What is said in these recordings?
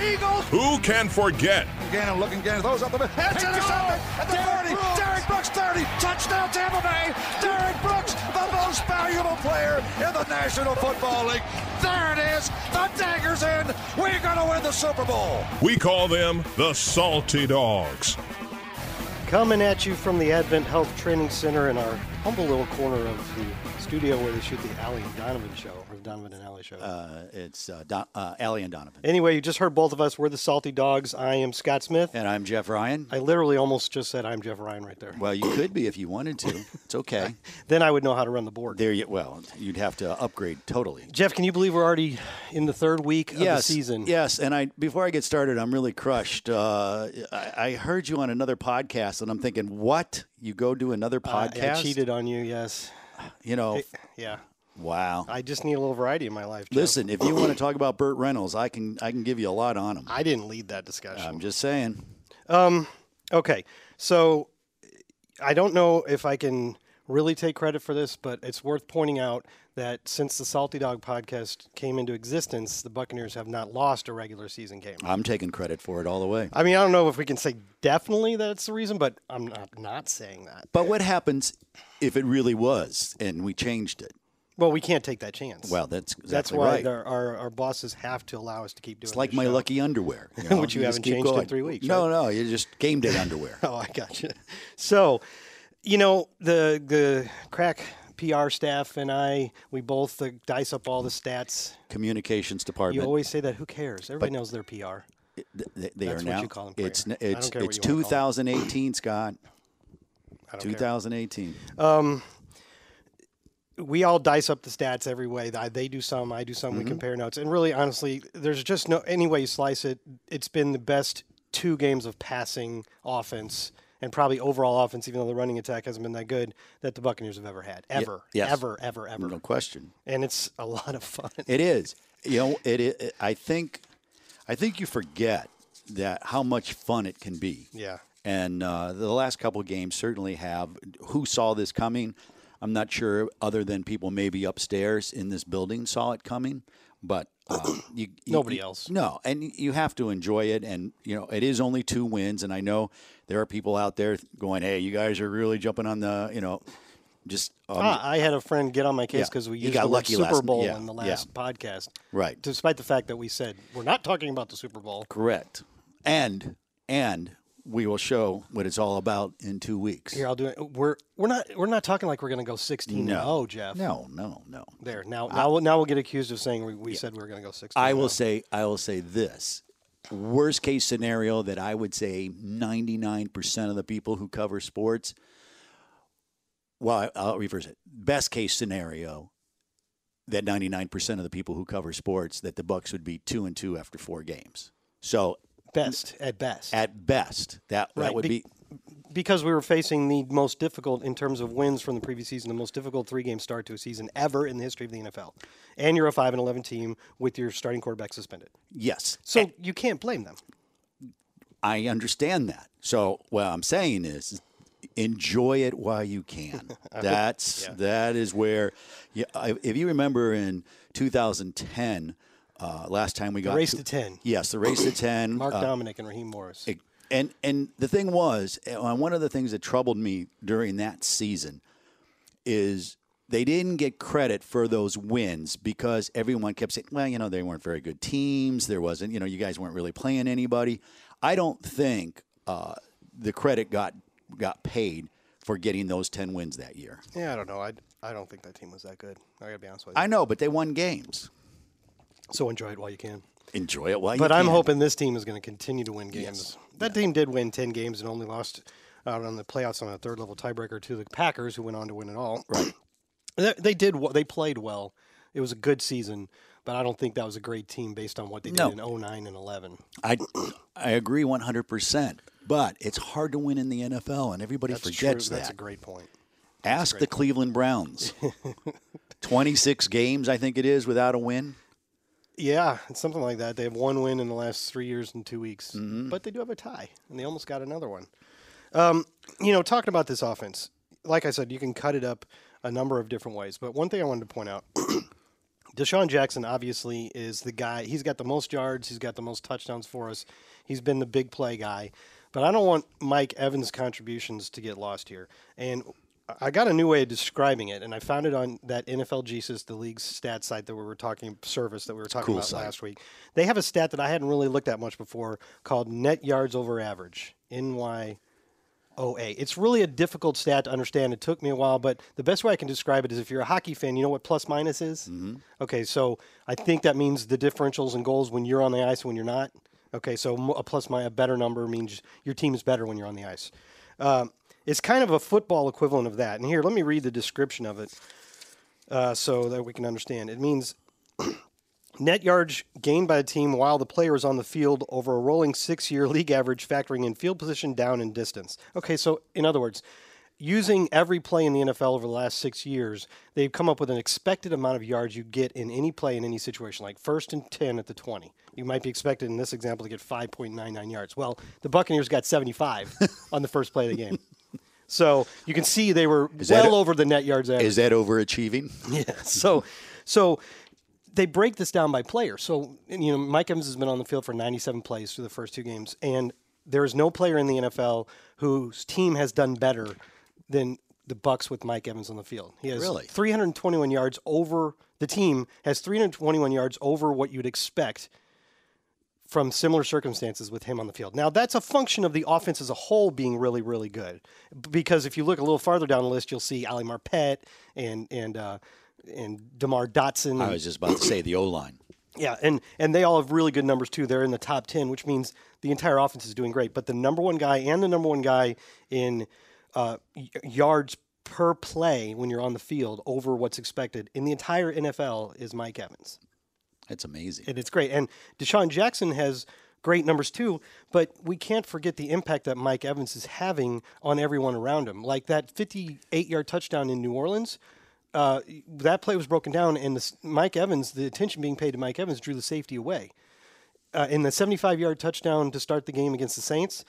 Eagles. who can forget? Gannon looking Gannon throws up the middle. It's intercepted at the 30. Derrick Brooks 30. Touchdown Tampa Bay. Derrick Brooks, the most valuable player in the National Football League. There it is. The dagger's in. We're going to win the Super Bowl. We call them the Salty Dogs. Coming at you from the Advent Health Training Center in our humble little corner of the studio where they shoot the Allie and Donovan show, or the Donovan and Allie show. Uh, it's uh, Don, uh, Allie and Donovan. anyway, you just heard both of us. We're the Salty Dogs. I am Scott Smith. And I'm Jeff Ryan. I literally almost just said I'm Jeff Ryan right there. Well, you could be if you wanted to. It's okay. Then I would know how to run the board. There you well, you'd have to upgrade totally. Jeff, can you believe we're already in the third week of the season? Yes, and I before I get started, I'm really crushed. Uh, I, I heard you on another podcast, and I'm thinking, what? You go do another podcast? I cheated on you, yes. You know, Yeah. wow. I just need a little variety in my life. Jeff. Listen, if you want to talk about Burt Reynolds, I can I can give you a lot on him. I didn't lead that discussion. I'm just saying. Um, okay, so I don't know if I can really take credit for this, but it's worth pointing out that since the Salty Dog podcast came into existence, the Buccaneers have not lost a regular season game. I'm taking credit for it all the way. I mean, I don't know if we can say definitely that's the reason, but I'm not, not saying that. But what happens if it really was and we changed it? Well, we can't take that chance. Well, that's exactly that's why right. our, our, our bosses have to allow us to keep doing it. It's like my show. lucky underwear, you know? Which you just haven't changed in three weeks, No, right? no, you just game day underwear. Oh, I got you. So, you know, the the crack PR staff and I, we both uh, dice up all the stats. Communications department. You always say that. Who cares? Everybody knows their PR. th- they, they That's are what now. you call them, it's prayer. n- I it's it's you wanna call 2018, Scott. I don't care. 2018. We all dice up the stats every way. They do some, I do some. Mm-hmm. We compare notes, and really, honestly, there's just no any way you slice it. It's been the best two games of passing offense. And probably overall offense, even though the running attack hasn't been that good, that the Buccaneers have ever had, ever, yes. ever, ever, ever. No question. And it's a lot of fun. It is. You know, it, it. I think. I think you forget that how much fun it can be. Yeah. And uh, the last couple of games certainly have. Who saw this coming? I'm not sure. Other than people maybe upstairs in this building saw it coming, but uh, you, you- Nobody you- else. No, and you have to enjoy it. And you know, it is only two wins, and I know there are people out there going, "Hey, you guys are really jumping on the," you know, just um, Ah, I had a friend get on my case Yeah. because we You used got the lucky Super Bowl yeah, in the yeah. last podcast. Right. Despite the fact that we said we're not talking about the Super Bowl. Correct. And and we will show what it's all about in two weeks. Here, I'll do it. We're we're not we're not talking like we're going to go sixteen. No. Oh, Jeff. No, no, no. There now now we'll, now we'll get accused of saying we, we said we were going to go sixteen. I will oh. say I will say this. Worst case scenario that I would say 99% of the people who cover sports well, I- I'll reverse it. Best case scenario that 99% of the people who cover sports that the Bucks would be 2 and 2 after 4 games. So, best at best at best, that that would be- be because we were facing the most difficult in terms of wins from the previous season, the most difficult three game start to a season ever in the history of the NFL, and you're a five and eleven team with your starting quarterback suspended. yes. So you can't blame them. I understand that. So what I'm saying is, enjoy it while you can. That's that is where, yeah, I- if you remember in 2010, uh, last time we got the race to 10. Yes, the race to 10. Mark uh, Dominik and Raheem Morris. it- and and the thing was, uh, one of the things that troubled me during that season is they didn't get credit for those wins because everyone kept saying, well, you know, they weren't very good teams. There wasn't, you know, you guys weren't really playing anybody. I don't think uh, the credit got got paid for getting those 10 wins that year. Yeah, I don't know. I, I don't think that team was that good. I gotta be honest with you. I know, but they won games. So enjoy it while you can. Enjoy it while you can. But I'm hoping this team is going to continue to win games. Yes. That team did win 10 games and only lost out on the playoffs on a third level tiebreaker to the Packers, who went on to win it all. Right. They, they did. They played well. It was a good season. but I don't think that was a great team based on what they did No. in 09 and 11. I I agree 100%. But it's hard to win in the NFL, and everybody That's forgets true. that. That's a great point. Ask the Cleveland Browns. 26 games, I think it is, without a win. Yeah, it's something like that. They have one win in the last three years and two weeks, Mm-hmm. but they do have a tie, and they almost got another one. Um, you know, talking about this offense, like I said, you can cut it up a number of different ways. But one thing I wanted to point out DeSean Jackson obviously is the guy. He's got the most yards. He's got the most touchdowns for us. He's been the big play guy. But I don't want Mike Evans' contributions to get lost here. And I got a new way of describing it, and I found it on that NFL GSIS, the league's stat site that we were talking service that we were talking cool about site. last week. They have a stat that I hadn't really looked at much before called net yards over average. NY. OA. It's really a difficult stat to understand. It took me a while, but the best way I can describe it is if you're a hockey fan, you know what plus minus is? Mm-hmm. Okay, so I think that means the differentials and goals when you're on the ice when you're not. Okay, so a plus minus, a better number means your team is better when you're on the ice. Um, it's kind of a football equivalent of that. And here, let me read the description of it uh, so that we can understand. It means net yards gained by a team while the player is on the field over a rolling six year league average, factoring in field position, down, and distance. Okay, so in other words, using every play in the NFL over the last six years, they've come up with an expected amount of yards you get in any play in any situation, like first and 10 at the 20. You might be expected in this example to get 5.99 yards. Well, the Buccaneers got 75 on the first play of the game. So you can see they were that well a- over the net yards average. Is that overachieving? Yeah. So, so they break this down by player. So you know, Mike Evans has been on the field for 97 plays through the first two games, and there is no player in the NFL whose team has done better than the Bucks with Mike Evans on the field. He has Really? 321 yards over the team has 321 yards over what you'd expect from similar circumstances with him on the field. Now, that's a function of the offense as a whole being really, really good. Because if you look a little farther down the list, you'll see Ali Marpet and and uh, and Demar Dotson. I was just about to say the O line. Yeah, and and they all have really good numbers too. They're in the top ten, which means the entire offense is doing great. But the number one guy and the number one guy in uh, yards per play when you're on the field over what's expected in the entire NFL is Mike Evans That's amazing. and it's great. And DeSean Jackson has great numbers too, but we can't forget the impact that Mike Evans is having on everyone around him. Like that 58 yard touchdown in New Orleans, uh, that play was broken down, and the, Mike Evans, the attention being paid to Mike Evans, drew the safety away. Uh, in the 75 yard touchdown to start the game against the Saints,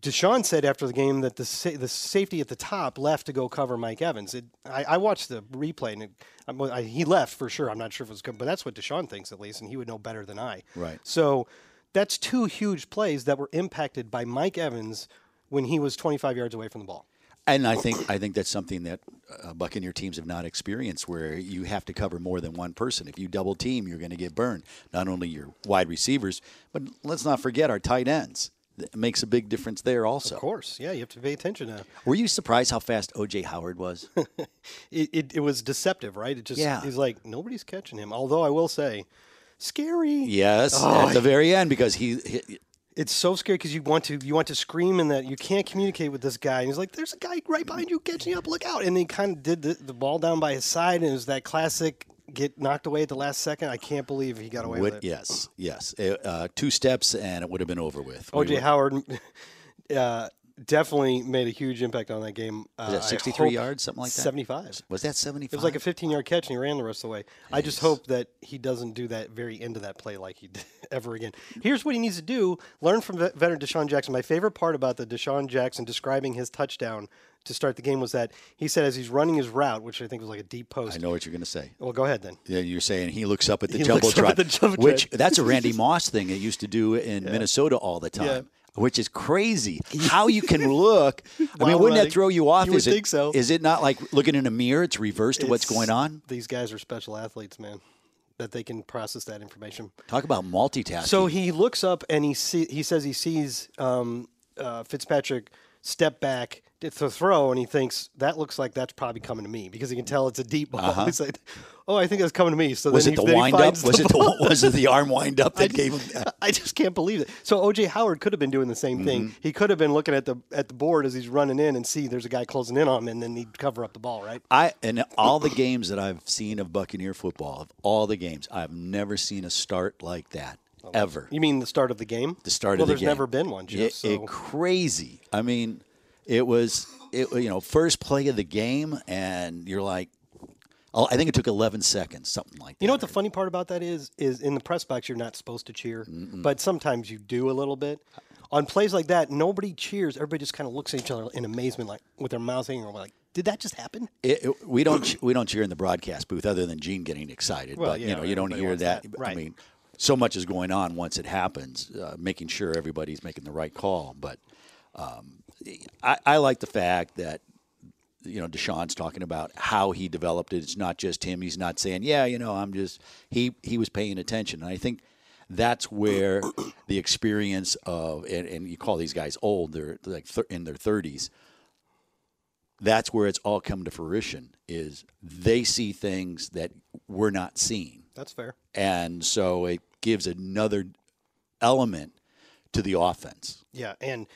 DeSean said after the game that the sa- the safety at the top left to go cover Mike Evans. It, I, I watched the replay and it, I, he left for sure. I'm not sure if it was good, but that's what DeSean thinks at least, and he would know better than I. Right. So that's two huge plays that were impacted by Mike Evans when he was 25 yards away from the ball. And I think I think that's something that uh, Buccaneer teams have not experienced, where you have to cover more than one person. If you double team, you're going to get burned. Not only your wide receivers, but let's not forget our tight ends. Makes a big difference there also. Of course, yeah, you have to pay attention to. Were you surprised how fast OJ Howard was? It, it, it was deceptive, right? It just Yeah. he's like nobody's catching him. Although I will say, scary. yes, Oh, at the very end because he, he It's so scary because you want to you want to scream and that you can't communicate with this guy. And he's like, "There's a guy right behind you catching up. Look out!" And he kind of did the, the ball down by his side, and it was that classic get knocked away at the last second. I can't believe he got away would with it. yes yes uh, uh, two steps and it would have been over with. OJ were- Howard uh, definitely made a huge impact on that game. Uh, Was that 63 yards, something like that? 75. was that seventy It was like a 15 yard catch, and he ran the rest of the way. I just hope that he doesn't do that very end of that play like he did ever again. Here's what he needs to do learn from veteran DeSean Jackson. My favorite part about the DeSean Jackson describing his touchdown to start the game was that he said as he's running his route, which I think was like a deep post. I know what you're going to say. Well, go ahead then. Yeah, you're saying he looks up at the He jumbotron, at the jumbotron. which that's a Randy Moss thing. It used to do in Minnesota all the time. Yeah. Which is crazy. How you can look? I mean, wouldn't running. that throw you off? You is it, think so. Is it not like looking in a mirror? It's reversed to what's going on. These guys are special athletes, man, that they can process that information. Talk about multitasking. So he looks up and he see, he says he sees um, uh, Fitzpatrick step back to throw, and he thinks that looks like that's probably coming to me because he can tell it's a deep ball. He's like, "Oh, I think that's coming to me." So Uh-huh. Was then it the he, then he wind up? finds Was the it the was it the arm wind up that gave him that? I just can't believe it. So OJ Howard could have been doing the same thing. Mm-hmm. He could have been looking at the at the board as he's running in and see there's a guy closing in on him, and then he'd cover up the ball, right? I and all the games that I've seen of Buccaneer football, of all the games, I've never seen a start like that ever. You mean the start of the game? The start well, of the game. Well, there's never been one, Jeff. It, so it crazy. I mean, it was it you know first play of the game, and you're like, oh, I think it took 11 seconds, something like that. You know what the funny part about that is? Is in the press box you're not supposed to cheer, but sometimes you do a little bit. On plays like that, nobody cheers. Everybody just kind of looks at each other in amazement, like with their mouths hanging, or like, "Did that just happen?" It, it- we don't we don't cheer in the broadcast booth other than Gene getting excited. Well, but yeah, you know you don't hear that. that. I mean, so much is going on once it happens, uh, making sure everybody's making the right call. But um, I, I like the fact that you know DeSean's talking about how he developed it. It's not just him. He's not saying, "Yeah, you know, I'm just." He he was paying attention, and I think that's where the experience of and, and you call these guys old. They're like thir- in their thirties that's where it's all come to fruition is they see things that we're not seeing That's fair. and so it gives another element to the offense Yeah, and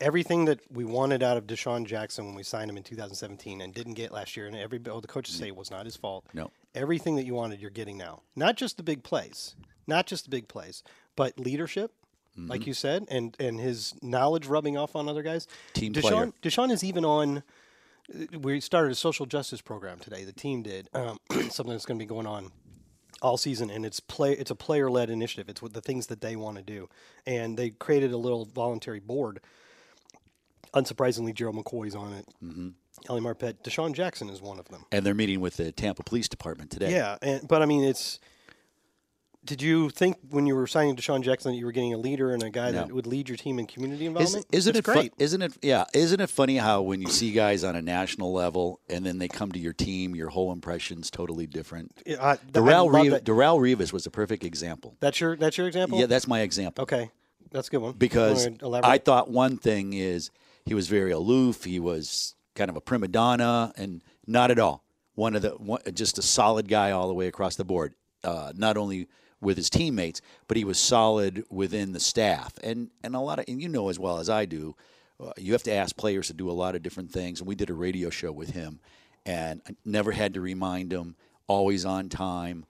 everything that we wanted out of DeSean Jackson when we signed him in 2017 and didn't get last year, and every oh, the coaches say it was not his fault. No. everything that you wanted, you're getting now. Not just the big plays, not just the big plays, but leadership, Mm-hmm. like you said, and and his knowledge rubbing off on other guys. Team DeSean, player. DeSean is even on. We started a social justice program today. The team did um, something that's going to be going on all season, and it's play. It's a player led initiative. It's what the things that they want to do, and they created a little voluntary board. Unsurprisingly, Gerald McCoy's on it. Mm-hmm. Ali Marpet, DeSean Jackson is one of them. and they're meeting with the tampa police department today Yeah, and, but I mean, it's. Did you think when you were signing DeSean Jackson that you were getting a leader and a guy that would lead your team in community Is, involvement? isn't It's it great? isn't it yeah isn't it funny how when you see guys on a national level and then they come to your team your whole impression's totally different Yeah, I- Darrelle, Revis. Darrelle Revis was a perfect example That's your that's your example. yeah that's my example okay, that's a good one. because I thought one thing is he was very aloof. He was kind of a prima donna, and not at all. One of the one, just a solid guy all the way across the board. Uh, not only with his teammates, but he was solid within the staff, and and a lot of and you know as well as I do. Uh, you have to ask players to do a lot of different things, and we did a radio show with him, and I never had to remind him. Always on time,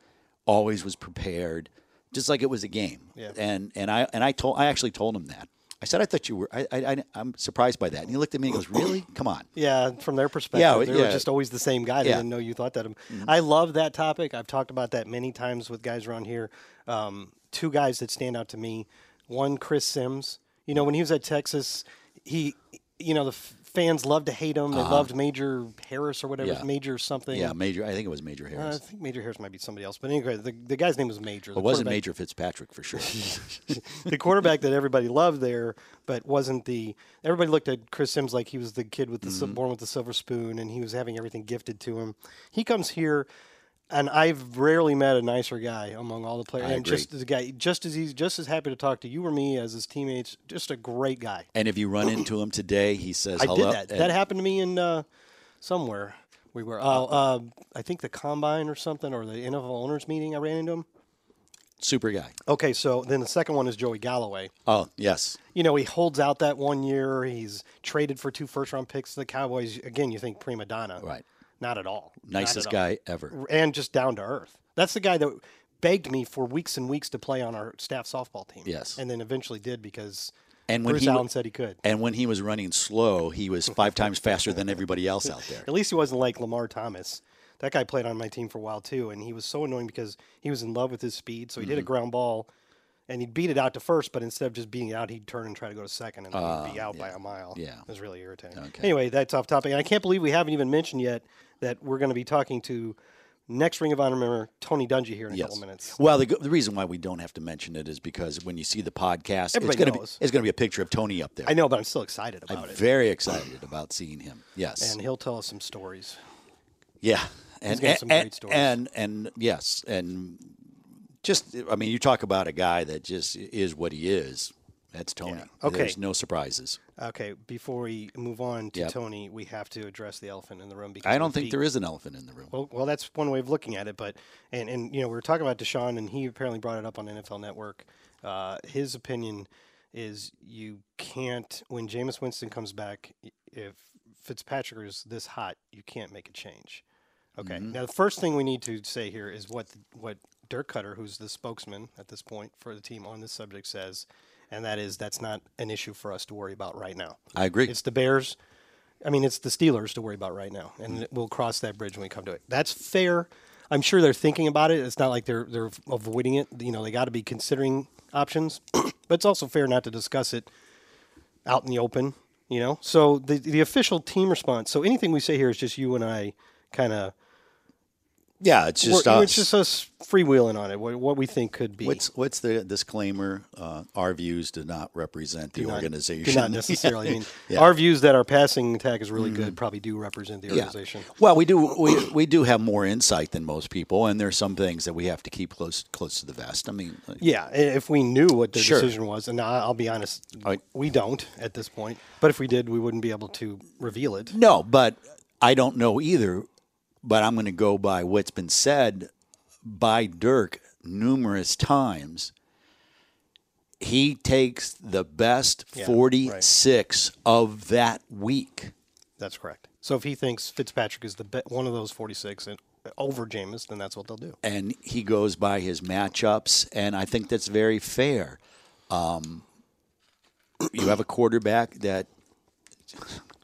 always was prepared, just like it was a game. Yeah. And and I and I told I actually told him that. I said I thought you were. I, I, I I'm surprised by that. And he looked at me and goes, "Really? Come on." Yeah, from their perspective, Yeah, they were just always the same guy. They Yeah. didn't know you thought that. I love that topic. I've talked about that many times with guys around here. Um, two guys that stand out to me. One, Chris Sims. You know, when he was at Texas, he, you know, the fans loved to hate him. They loved Major Harris or whatever. Yeah. Major something. Yeah, Major. I think it was Major Uh, Harris. I think Major Harris might be somebody else, but anyway, the, the guy's name was Major. it wasn't Major Fitzpatrick for sure. the quarterback that everybody loved there, but wasn't the. Everybody looked at Chris Sims like he was the kid with the Mm-hmm. born with the silver spoon, and he was having everything gifted to him. He comes here, and I've rarely met a nicer guy among all the players. I and agree. just as a guy, just as he's just as happy to talk to you or me as his teammates. Just a great guy. and if you run into him today, he says I hello. did that. and- That happened to me in uh, somewhere. We were, oh, uh, I think the combine or something, or the NFL owners meeting. I ran into him. super guy. Okay, so then the second one is Joey Galloway. Oh yes, you know, he holds out that one year. He's traded for two first round picks to the Cowboys. Again, you think prima donna. Right. Not at all. Nicest at all. guy ever. And just down to earth. That's the guy that begged me for weeks and weeks to play on our staff softball team. Yes. And then eventually did because And when Bruce he Allen said he could. And when he was running slow, he was five times faster than everybody else out there. At least he wasn't like Lamar Thomas. That guy played on my team for a while too, and he was so annoying because he was in love with his speed. So he Mm-hmm. did a ground ball, and he'd beat it out to first, but instead of just beating it out, he'd turn and try to go to second, and then he'd be out by a mile. Ah, yeah. it was really irritating. Okay. Anyway, that's off topic, and I can't believe we haven't even mentioned yet that we're going to be talking to next Ring of Honor member Tony Dungy here in a Yes. couple minutes. Well, the, the reason why we don't have to mention it is because when you see the podcast, it's Everybody going to be knows. it's going to be a picture of Tony up there. I know, but I'm still excited about I'm it, very excited about seeing him. Yes. and he'll tell us some stories. Yeah, and got some and, great stories. and and yes, and just I mean, you talk about a guy that just is what he is. That's Tony. Yeah. Okay. There's no surprises. Okay, before we move on to Yep. Tony, we have to address the elephant in the room. Because I don't think the- there is an elephant in the room. Well, well, that's one way of looking at it. But and and you know we were talking about DeSean, and he apparently brought it up on NFL Network. Uh, his opinion is you can't when Jameis Winston comes back. If Fitzpatrick is this hot, you can't make a change. Okay. Mm-hmm. Now the first thing we need to say here is what what Dirk Koetter, who's the spokesman at this point for the team on this subject, says, and that is that's not an issue for us to worry about right now. I agree. It's the Bears. I mean, it's the Steelers to worry about right now, and mm-hmm. we'll cross that bridge when we come to it. That's fair. I'm sure they're thinking about it. It's not like they're they're avoiding it. You know, they got to be considering options, but it's also fair not to discuss it out in the open. You know, so the the official team response. So anything we say here is just you and I, kind of. Yeah, it's just us. It's just us freewheeling on it. What, what we think could be. What's what's the disclaimer? Uh, our views do not represent the do not- organization. Do not necessarily. I mean, Yeah. our views that our passing attack is really good probably do represent the Yeah. organization. Well, we do we, we do have more insight than most people, and there's some things that we have to keep close close to the vest. I mean, Yeah, if we knew what the Sure. decision was, and I- I'll be honest, I- we don't at this point. But if we did, we wouldn't be able to reveal it. no, but I don't know either. But I'm going to go by what's been said by Dirk numerous times. He takes the best Yeah, right. 46 of that week. That's correct. So if he thinks Fitzpatrick is the be- one of those 46 and over Jameis, then that's what they'll do. and he goes by his matchups, and I think that's very fair. Um, you have a quarterback that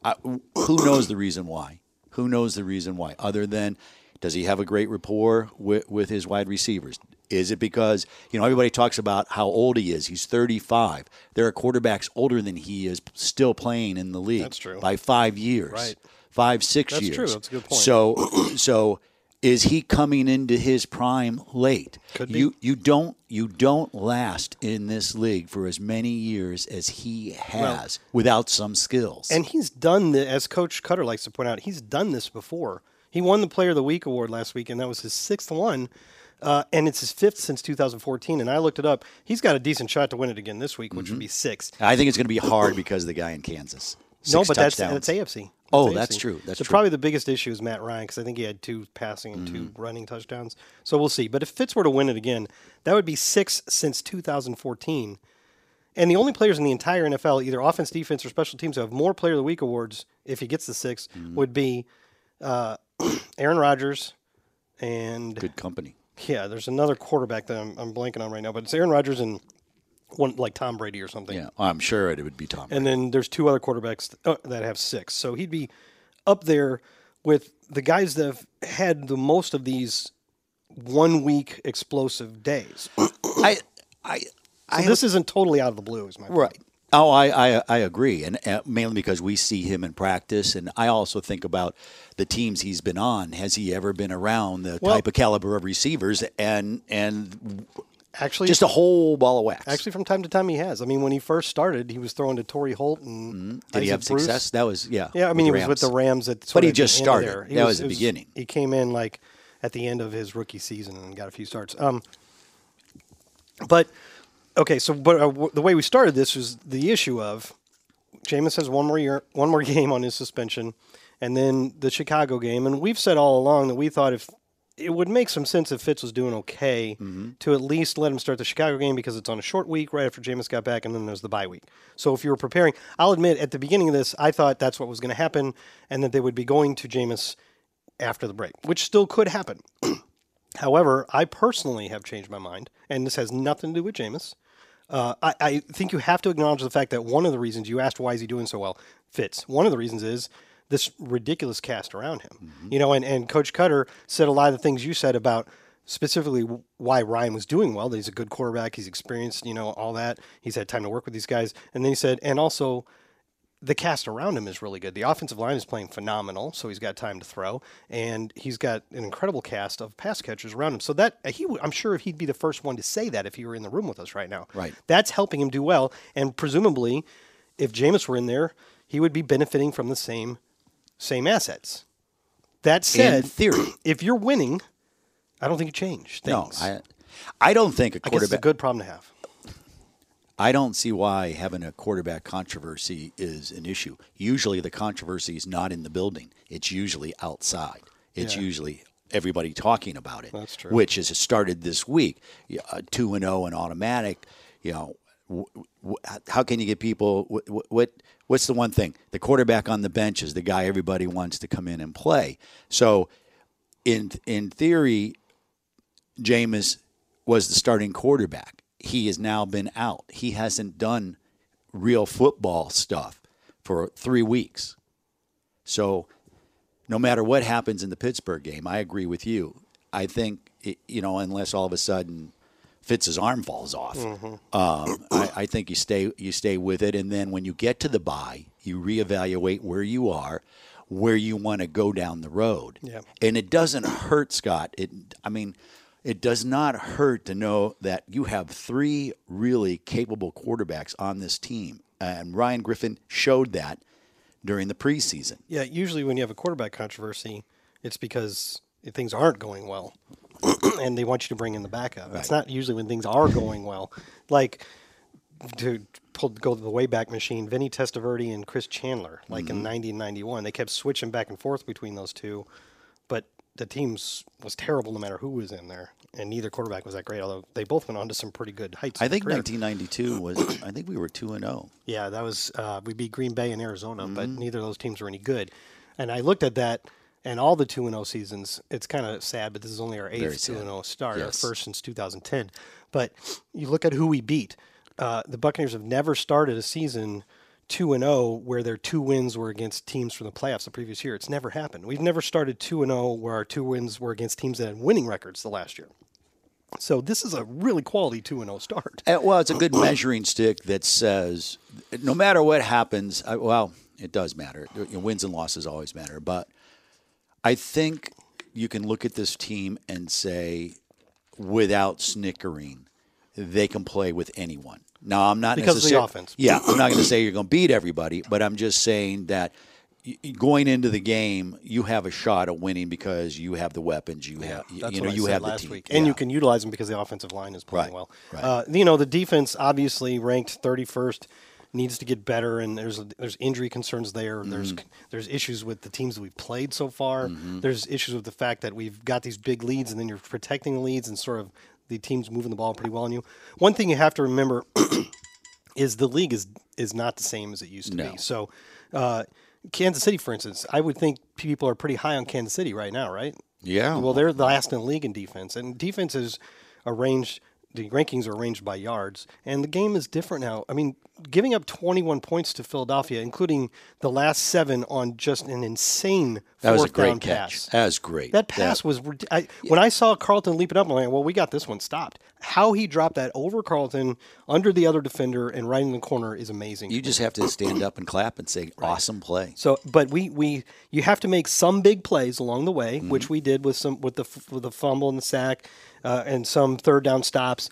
I, who knows the reason why? Who knows the reason why? Other than does he have a great rapport with, with his wide receivers? Is it because you know everybody talks about how old he is? He's 35. There are quarterbacks older than he is still playing in the league. That's true. By five years, Right. five six That's years. That's true. That's a good point. So, so is he coming into his prime late? Could be. You you don't you don't last in this league for as many years as he has without some skills. And he's done the, as Coach Koetter likes to point out, he's done this before. He won the Player of the Week award last week, and that was his sixth one. Uh, and it's his fifth since 2014. And I looked it up. He's got a decent shot to win it again this week, which would be six. I think it's going to be hard because of the guy in Kansas. no, Six but that's, that's AFC. Oh, That's that's true. That's so true. probably the biggest issue is Matt Ryan because I think he had two passing and two running touchdowns. So we'll see. But if Fitz were to win it again, that would be six since 2014. And the only players in the entire NFL, either offense, defense, or special teams, who have more Player of the Week awards, if he gets the 6 would be uh, Aaron Rodgers and good company. yeah, there's another quarterback that I'm, I'm blanking on right now, but it's Aaron Rodgers and one like Tom Brady or something. Yeah, I'm sure it would be Tom. And then there's two other quarterbacks uh, that have six. So he'd be up there with the guys that have had the most of these one week explosive days. I I So I this isn't totally out of the blue, is my point. Right. Oh, I, I, I agree, and uh, mainly because we see him in practice, and I also think about the teams he's been on. Has he ever been around the Well- type of caliber of receivers and and Actually, just a whole ball of wax? actually, from time to time he has. I mean, when he first started, he was throwing to Torry Holt and did he have Bruce. success? That was yeah. Yeah, I mean, he was with the Rams at. But he just started. He That was the it beginning. He came in like at the end of his rookie season and got a few starts. Um, but okay, so but uh, w- the way we started this was the issue of Jameis has one more year, one more game on his suspension, and then the Chicago game. And we've said all along that we thought if it would make some sense if Fitz was doing okay Mm-hmm. to at least let him start the Chicago game because it's on a short week right after Jameis got back, and then there's the bye week. So if you were preparing, I'll admit at the beginning of this, I thought that's what was going to happen, and that they would be going to Jameis after the break, which still could happen. However, I personally have changed my mind, and this has nothing to do with Jameis. Uh, I, I think you have to acknowledge the fact that one of the reasons you asked why is he doing so well fits. One of the reasons is this ridiculous cast around him. Mm-hmm. You know, and, and Coach Koetter said a lot of the things you said about specifically why Ryan was doing well. That he's a good quarterback, he's experienced, you know, all that. He's had time to work with these guys, and then he said, and also the cast around him is really good. The offensive line is playing phenomenal, so he's got time to throw, and he's got an incredible cast of pass catchers around him. So that uh, he, would- I'm sure if he'd be the first one to say that if he were in the room with us right now. Right. That's helping him do well, and presumably, if Jameis were in there, he would be benefiting from the same same assets. That said, theory. if you're winning, I don't think you change No, things. I I don't think a guess it's a good problem to have. I don't see why having a quarterback controversy is an issue. Usually, the controversy is not in the building; it's usually outside. It's Yeah. usually everybody talking about it. That's true. Which has started this week, uh, two and zero and automatic. You know, how can you get people? What, what what's the one thing? The quarterback on the bench is the guy everybody wants to come in and play. So, in in theory, Jameis was the starting quarterback. He has now been out. He hasn't done real football stuff for three weeks. So, no matter what happens in the Pittsburgh game, I agree with you. I think it, you know, unless all of a sudden Fitz's arm falls off, um, I, I think you stay you stay with it, and then when you get to the bye, you reevaluate where you are, where you want to go down the road. Yeah. And it doesn't hurt, Scott. It, I mean, it does not hurt to know that you have three really capable quarterbacks on this team, and Ryan Griffin showed that during the preseason. Yeah, usually when you have a quarterback controversy, it's because things aren't going well, and they want you to bring in the backup. It's not usually when things are going well. Like to pull, go to the Wayback Machine, Vinny Testaverde and Chris Chandler, like in 90 and 91, they kept switching back and forth between those two, but the teams was terrible no matter who was in there, and neither quarterback was that great. Although they both went on to some pretty good heights. I think 1992 was. I think we were two and oh. zero. Yeah, that was uh, we beat Green Bay and Arizona, but Mm-hmm. neither of those teams were any good. And I looked at that, and all the two and zero seasons. It's kind of sad, but this is only our eighth two sad. and zero start, our first since 2010. But you look at who we beat. Uh, the Buccaneers have never started a season two and zero where their two wins were against teams from the playoffs the previous year. It's never happened. We've never started two and zero where our two wins were against teams that had winning records the last year. So this is a really quality two and zero start. Uh, well, it's a good measuring stick that says no matter what happens, I, well, it does matter. You know, wins and losses always matter. But I think you can look at this team and say, without snickering, they can play with anyone. Now, I'm not Because of the offense. Yeah, I'm not going to say you're going to beat everybody, but I'm just saying that going into the game, you have a shot at winning because you have the weapons. You have, you know, you have the team. week, and Yeah. you can utilize them because the offensive line is playing Right, well. right. Uh, you know, the defense obviously ranked 31st, needs to get better, and there's there's injury concerns there. Mm-hmm. There's there's issues with the teams that we've played so far. There's issues with the fact that we've got these big leads, and then you're protecting the leads, and sort of the teams moving the ball pretty well on you. One thing you have to remember is the league is is not the same as it used to No. be. So. Uh, Kansas City, for instance, I would think people are pretty high on Kansas City right now, right? Yeah. Well, they're the last in the league in defense, and defense is arranged. The rankings are arranged by yards, and the game is different now. I mean, giving up 21 points to Philadelphia, including the last seven on just an insane that was a great catch. pass. That was great. That pass was rid- I, when I saw Carlton leaping up. I'm like, well, we got this one stopped. How he dropped that over Carlton under the other defender and right in the corner is amazing. You just have to stand up and clap and say, "Awesome play." So, but we, we you have to make some big plays along the way, mm-hmm. which we did with some with the with the fumble and the sack, uh, and some third down stops.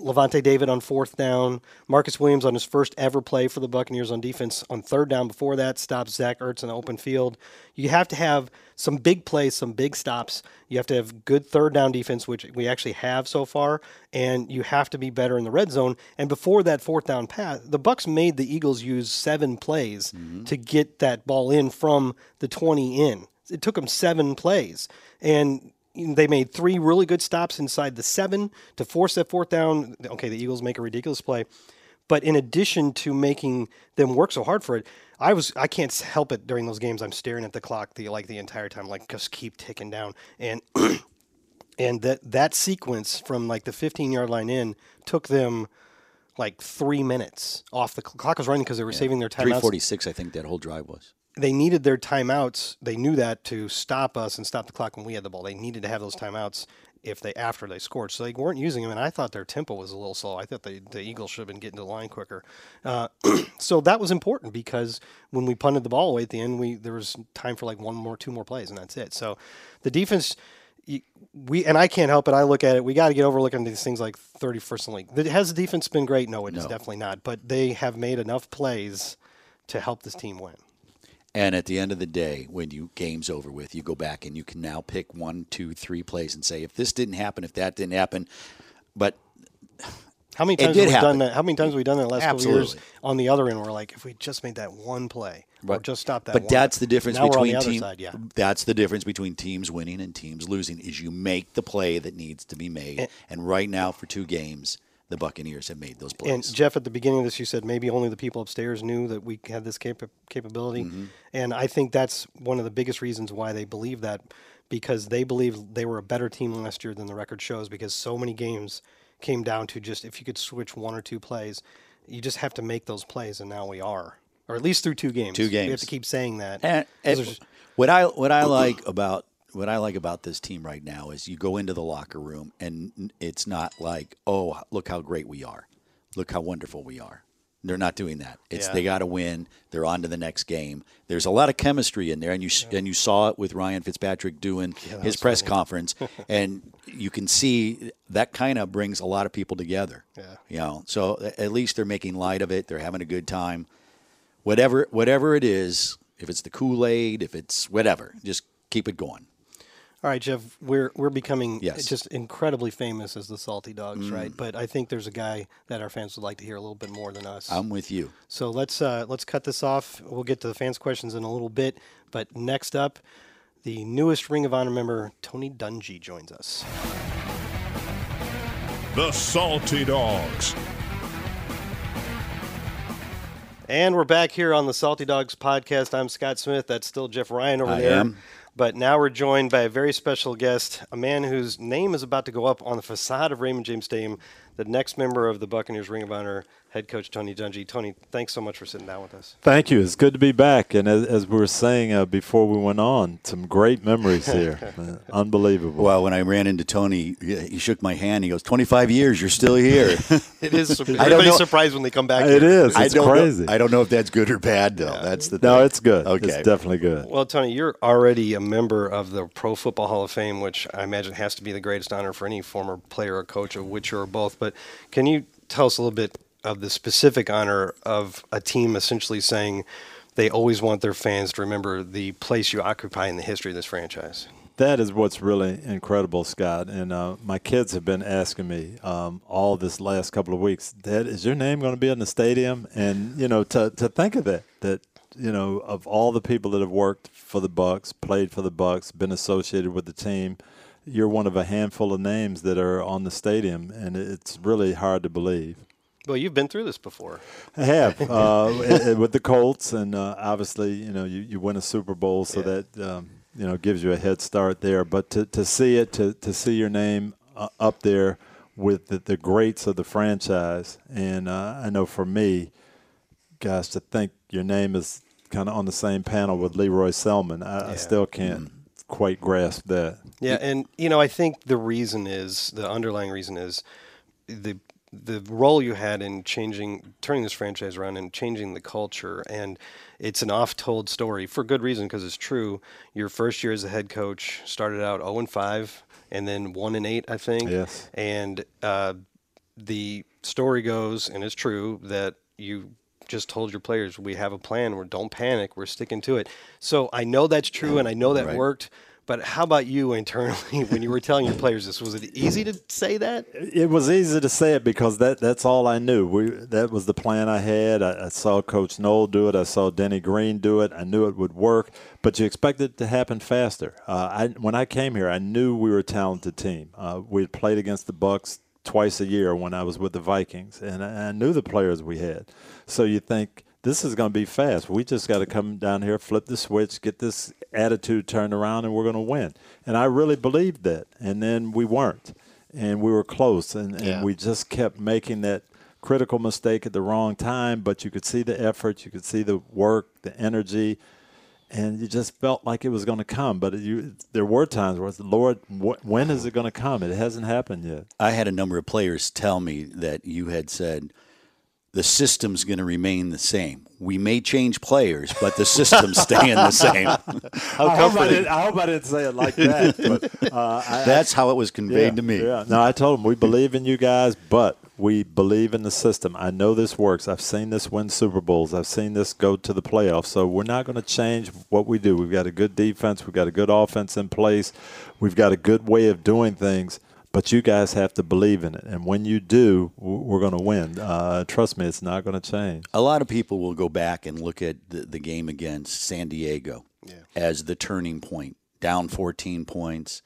Lavonte David on fourth down. Marcus Williams on his first ever play for the Buccaneers on defense on third down. Before that, stops Zach Ertz in the open field. You have to have some big plays, some big stops. You have to have good third down defense, which we actually have so far, and you have to be better in the red zone. And before that fourth down pass, the Bucks made the Eagles use seven plays to get that ball in from the 20 in. It took them seven plays, and they made three really good stops inside the seven to force that fourth down. Okay, the Eagles make a ridiculous play, but in addition to making them work so hard for it, I was I can't help it during those games. I'm staring at the clock the like the entire time, like just keep ticking down, and and that that sequence from like the 15 yard line in took them like three minutes off the clock was running because they were saving their Three timeouts forty-six, I think that whole drive was. They needed their timeouts. They knew that to stop us and stop the clock when we had the ball. They needed to have those timeouts if they after they scored. So they weren't using them, and I thought their tempo was a little slow. I thought the the Eagles should have been getting to the line quicker. Uh, so that was important because when we punted the ball away at the end, we there was time for like one more, two more plays, and that's it. So the defense. We and I can't help it. I look at it. We got to get over looking at these things like 31st in league. Has the defense been great? No, it is definitely not. But they have made enough plays to help this team win. And at the end of the day, when you game's over with, you go back and you can now pick one, two, three plays and say, if this didn't happen, if that didn't happen, but How many It times did have we happen. done that? How many times have we done that in the last couple of years? On the other end, we're like, if we just made that one play, or just stop that. But one. that's the difference now between we're the team. side, yeah. That's the difference between teams winning and teams losing. Is you make the play that needs to be made. And, right now, for two games, the Buccaneers have made those plays. And Jeff, at the beginning of this, you said maybe only the people upstairs knew that we had this capa- capability, Mm-hmm. and I think that's one of the biggest reasons why they believe that, because they believe they were a better team last year than the record shows, because so many games came down to just if you could switch one or two plays, you just have to make those plays, and now we are, or at least through two games. Two games. We have to keep saying that. And, and what I what I like about what I like about this team right now is you go into the locker room and it's not like oh look how great we are, look how wonderful we are. They're not doing that. It's Yeah. they got to win. They're on to the next game. There's a lot of chemistry in there, and you s and you saw it with Ryan Fitzpatrick doing his press conference, and you can see that kind of brings a lot of people together. Yeah. You know, so at least they're making light of it. They're having a good time whatever whatever it is, if it's the Kool Aid, if it's whatever, just keep it going. All right, Jeff, we're we're becoming Yes. just incredibly famous as the Salty Dogs, Mm. right? But I think there's a guy that our fans would like to hear a little bit more than us. I'm with you. So let's uh, let's cut this off. We'll get to the fans' questions in a little bit. But next up, the newest Ring of Honor member, Tony Dungy, joins us. The Salty Dogs. And we're back here on the Salty Dogs podcast. I'm Scott Smith. That's still Jeff Ryan over I there. am. But now we're joined by a very special guest, a man whose name is about to go up on the facade of Raymond James Stadium, the next member of the Buccaneers Ring of Honor, head coach Tony Dungy. Tony, thanks so much for sitting down with us. Thank you. It's good to be back. And as, as we were saying uh, before we went on, some great memories here. Uh, Unbelievable. Well, when I ran into Tony, he he shook my hand. He goes, "25 years, you're still here." It is. don't Everybody's know- surprised when they come back. It here. is. I It's don't crazy. Know, I don't know if that's good or bad, though. That's the Thing. no, it's good. Okay. It's definitely good. Well, Tony, you're already a member of the Pro Football Hall of Fame, which I imagine has to be the greatest honor for any former player or coach, of which you're both. But can you tell us a little bit of the specific honor of a team essentially saying they always want their fans to remember the place you occupy in the history of this franchise? That is what's really incredible, Scott. And uh, my kids have been asking me um, all this last couple of weeks, Dad, is your name going to be in the stadium? And, you know, to, to think of it, that you know, of all the people that have worked for the Bucks, played for the Bucks, been associated with the team, you're one of a handful of names that are on the stadium, and it's really hard to believe. Well, you've been through this before. I have uh, with the Colts, and uh, obviously, you know, you, you win a Super Bowl, so Yeah. that um, you know gives you a head start there. But to, to see it, to, to see your name uh, up there with the, the greats of the franchise, and uh, I know for me, guys, to think your name is kind of on the same panel with Lee Roy Selmon, I, I still can't quite grasp that. Yeah, and you know, I think the reason is the underlying reason is the the role you had in changing, turning this franchise around and changing the culture. And it's an oft-told story for good reason because it's true. Your first year as a head coach started out 0 and 5, and then 1 and 8, I think. Yes. And uh, the story goes, and it's true that you just told your players, "We have a plan. We're don't panic. We're sticking to it." So I know that's true, and I know that Right. worked. But how about you internally when you were telling your players this? Was it easy to say that? It was easy to say it because that that's all I knew. We that was the plan I had. I, I saw Coach Noll do it. I saw Denny Green do it. I knew it would work, but you expect it to happen faster. Uh, I, when I came here, I knew we were a talented team. Uh, we had played against the Bucks twice a year when I was with the Vikings, and I, I knew the players we had. So you think this is going to be fast. We just got to come down here, flip the switch, get this attitude turned around, and we're going to win. And I really believed that. And then we weren't, and we were close, and, and Yeah. we just kept making that critical mistake at the wrong time. But you could see the effort, you could see the work, the energy. And you just felt like it was going to come, but you, there were times where, Lord, wh- when is it going to come? It hasn't happened yet. I had a number of players tell me that you had said the system's going to remain the same. We may change players, but the system's staying the same. I hope I, didn't, I hope I didn't say it like that. But uh, I, That's how it was conveyed to me. Yeah. No, I told them we believe in you guys, but we believe in the system. I know this works. I've seen this win Super Bowls. I've seen this go to the playoffs. So we're not going to change what we do. We've got a good defense. We've got a good offense in place. We've got a good way of doing things. But you guys have to believe in it, and when you do, we're going to win. Uh, trust me, it's not going to change. A lot of people will go back and look at the, the game against San Diego as the turning point. Down 14 points.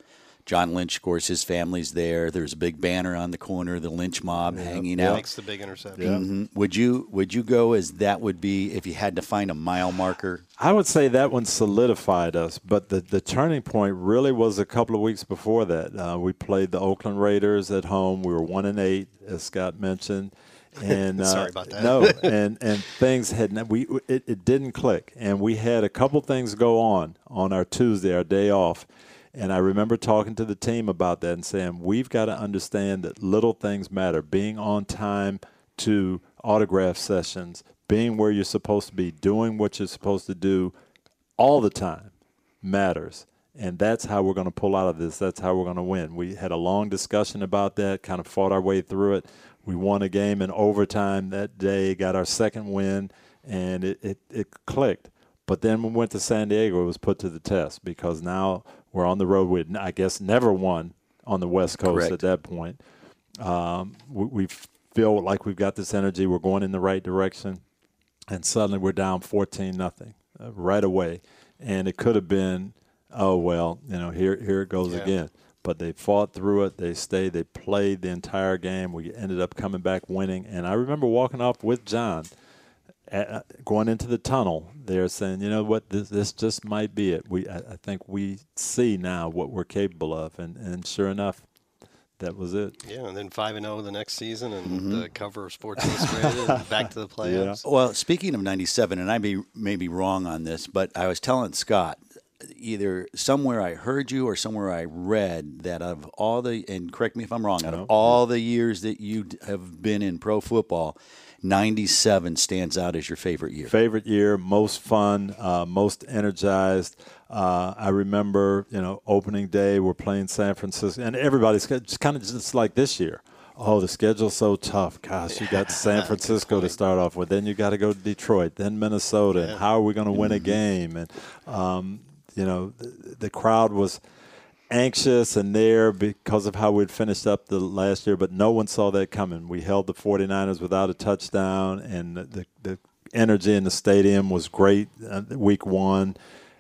John Lynch, of course, his family's there. There's a big banner on the corner, the Lynch mob hanging out. Makes the big interception. Mhm. Would you would you go as that would be if you had to find a mile marker? I would say that one solidified us, but the, the turning point really was a couple of weeks before that. Uh, we played the Oakland Raiders at home. We were one and eight, as Scott mentioned, and uh, Sorry about that. No, and and things had not- we it, it didn't click, and we had a couple things go on on our Tuesday, our day off. And I remember talking to the team about that and saying, we've got to understand that little things matter. Being on time to autograph sessions, being where you're supposed to be, doing what you're supposed to do all the time matters. And that's how we're going to pull out of this. That's how we're going to win. We had a long discussion about that, kind of fought our way through it. We won a game in overtime that day, got our second win, and it, it, it clicked. But then we went to San Diego, it was put to the test because now we're on the road. We I guess, never won on the West Coast Correct. at that point. Um, we, we feel like we've got this energy. We're going in the right direction and suddenly we're down 14 nothing uh, right away and it could have been oh well you know here here it goes Yeah. again but they fought through it they stayed they played the entire game we ended up coming back winning and i remember walking off with jon uh, going into the tunnel they're saying you know what? This this just might be it. We i, I think we see now what we're capable of and and sure enough that was it. Yeah, and then five and zero the next season, and Mm-hmm. the cover of Sports Illustrated, back to the playoffs. Well, speaking of 97, and I may, may be wrong on this, but I was telling Scott, either somewhere I heard you or somewhere I read that of all the, and correct me if I'm wrong, out of all the years that you have been in pro football, 97 stands out as your favorite year. favorite year, most fun, uh, most energized. Uh, I remember, you know, opening day, we're playing San Francisco, and everybody's just kind of just like this year. Oh, the schedule's so tough. Gosh, you got San Francisco to start off with. Then you got to go to Detroit, then Minnesota. And how are we going to win a game? And, um, you know, the, the crowd was anxious and there because of how we'd finished up the last year, but no one saw that coming. We held the 49ers without a touchdown, and the, the, energy in the stadium was great uh, week one.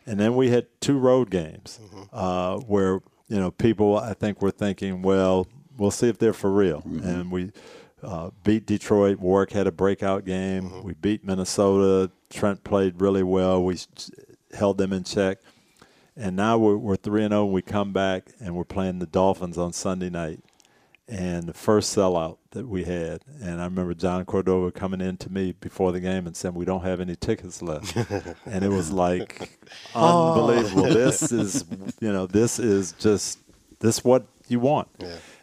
And then we had two road games uh, where, you know, people, I think, were thinking, well, we'll see if they're for real. And we uh, beat Detroit. Warrick had a breakout game. We beat Minnesota. Trent played really well. We held them in check. And now we're, we're 3 and 0, and we come back and we're playing the Dolphins on Sunday night. And the first sellout that we had, and I remember John Cordova coming in to me before the game and saying, We don't have any tickets left. and it was like oh. unbelievable. This is, you know, this is just, this what you want.